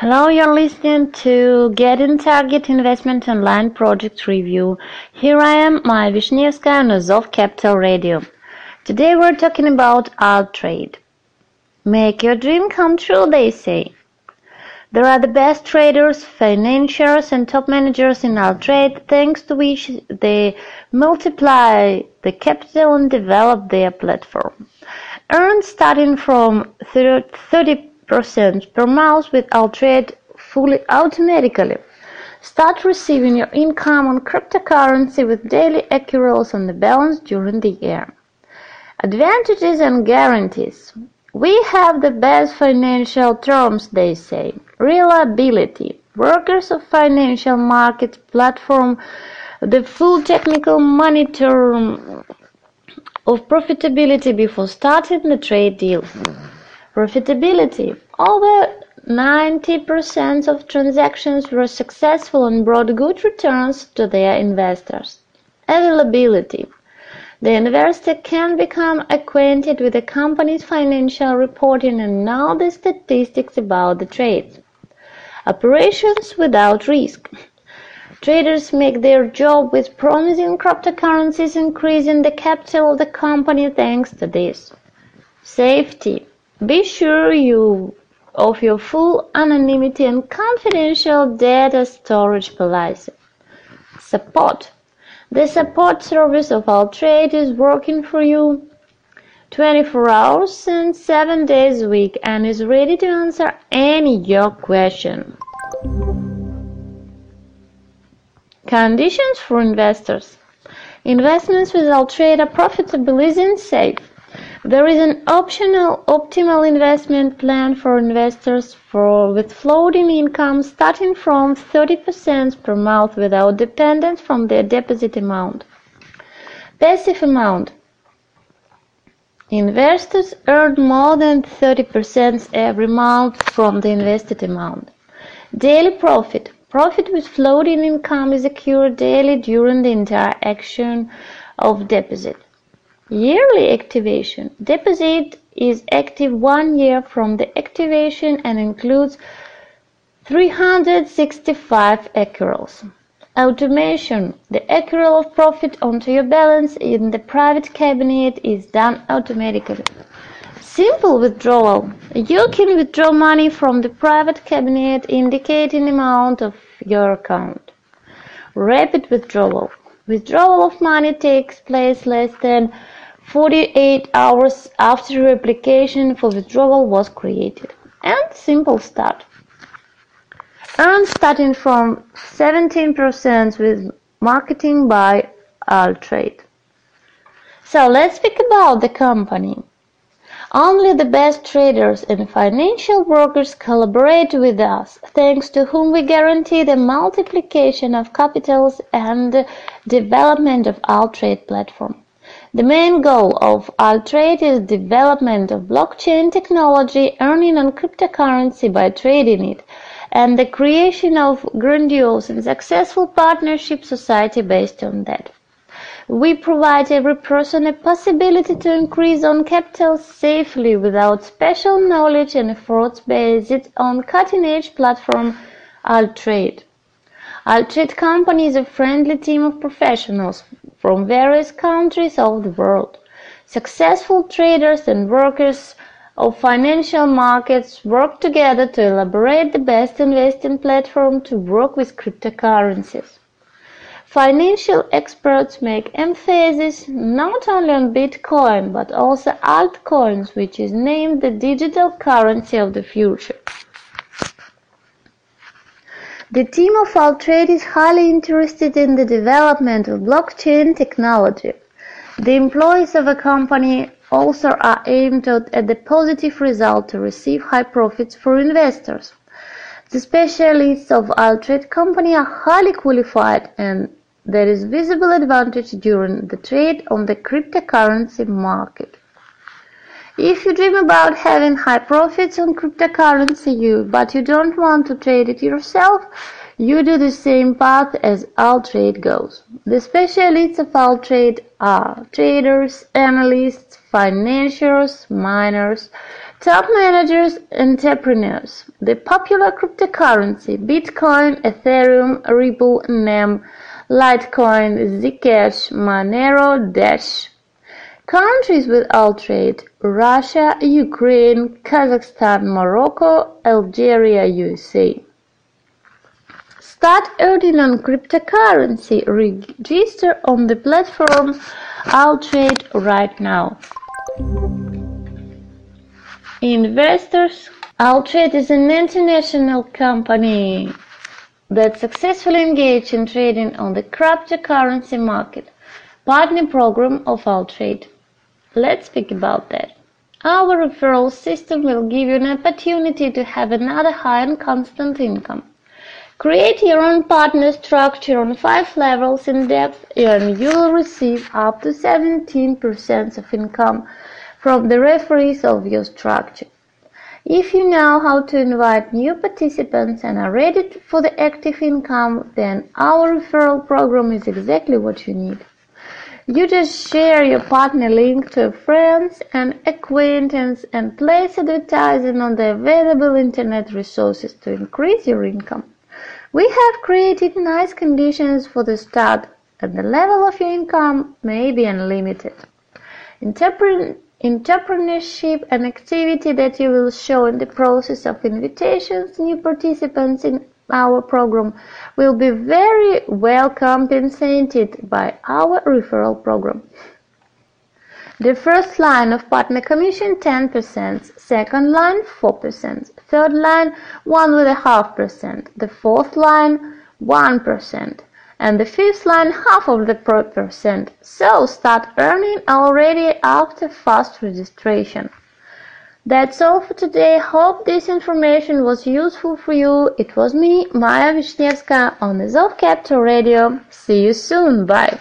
Hello, you're listening to Get in Target Investment Online Project Review. Here I am, Maya Vishnevskaya on Azov Capital Radio. Today we're talking about alt trade. Make your dream come true, they say. There are the best traders, financiers, and top managers in alt trade, thanks to which they multiply the capital and develop their platform. Earn starting from 30 percent per month with Altrade fully automatically. Start receiving your income on cryptocurrency with daily accruals on the balance during the year. Advantages and guarantees. We have the best financial terms, they say. Reliability. Workers of financial market platform, the full technical monitor of profitability before starting the trade deal. Profitability: Over 90% of transactions were successful and brought good returns to their investors. Availability: The investor can become acquainted with the company's financial reporting and know the statistics about the trades. Operations without risk: Traders make their job with promising cryptocurrencies, increasing the capital of the company thanks to this. Safety: be sure you of your full anonymity and confidential data storage policy. Support. The support service of Altrade is working for you 24 hours and 7 days a week and is ready to answer any your question. Conditions for investors. Investments with Altrade are profitable and safe. There is an optional optimal investment plan for investors for with floating income starting from 30% per month without dependence from their deposit amount. Passive amount. Investors earn more than 30% every month from the invested amount. Daily profit. Profit with floating income is accrued daily during the entire action of deposit. Yearly activation: Deposit is active one year from the activation and includes 365 accruals. Automation: The accrual of profit onto your balance in the private cabinet is done automatically. Simple withdrawal: You can withdraw money from the private cabinet indicating amount of your account. Rapid withdrawal: Withdrawal of money takes place less than 48 hours after application for withdrawal was created. And simple start. Earn starting from 17% with marketing by Altrade. So let's speak about the company. Only the best traders and financial workers collaborate with us, thanks to whom we guarantee the multiplication of capitals and development of Altrade platform. The main goal of Altrade is development of blockchain technology, earning on cryptocurrency by trading it, and the creation of grandiose and successful partnership society based on that. We provide every person a possibility to increase on capital safely without special knowledge and efforts based on cutting-edge platform Altrade. Altrade company is a friendly team of professionals from various countries of the world. Successful traders and workers of financial markets work together to elaborate the best investing platform to work with cryptocurrencies. Financial experts make emphasis not only on Bitcoin but also altcoins, which is named the digital currency of the future. The team of Altrade is highly interested in the development of blockchain technology. The employees of a company also are aimed at the positive result to receive high profits for investors. The specialists of Altrade company are highly qualified and there is visible advantage during the trade on the cryptocurrency market. If you dream about having high profits on cryptocurrency, you, but you don't want to trade it yourself, you do the same path as Altrade goes. The specialists of Altrade are traders, analysts, financiers, miners, top managers, entrepreneurs. The popular cryptocurrency Bitcoin, Ethereum, Ripple, NEM, Litecoin, Zcash, Monero, Dash. Countries with Altrade Russia, Ukraine, Kazakhstan, Morocco, Algeria, USA. Start earning on cryptocurrency. Register on the platform Altrade right now. Investors Altrade is an international company that successfully engaged in trading on the cryptocurrency market, partner program of Altrade. Let's speak about that. Our referral system will give you an opportunity to have another high and constant income. Create your own partner structure on five levels in depth and you will receive up to 17% of income from the referees of your structure. If you know how to invite new participants and are ready for the active income, then our referral program is exactly what you need. You just share your partner link to friends and acquaintances and place advertising on the available internet resources to increase your income. We have created nice conditions for the start and the level of your income may be unlimited. Entrepreneurship and activity that you will show in the process of invitations new participants in our program will be very well compensated by our referral program. The first line of partner commission 10%, second line 4%, third line 1.5%, the fourth line 1% and the fifth line half of the percent. So start earning already after fast registration. That's all for today. Hope this information was useful for you. It was me, Maya Vishnevska on Azov Capital Radio. See you soon. Bye.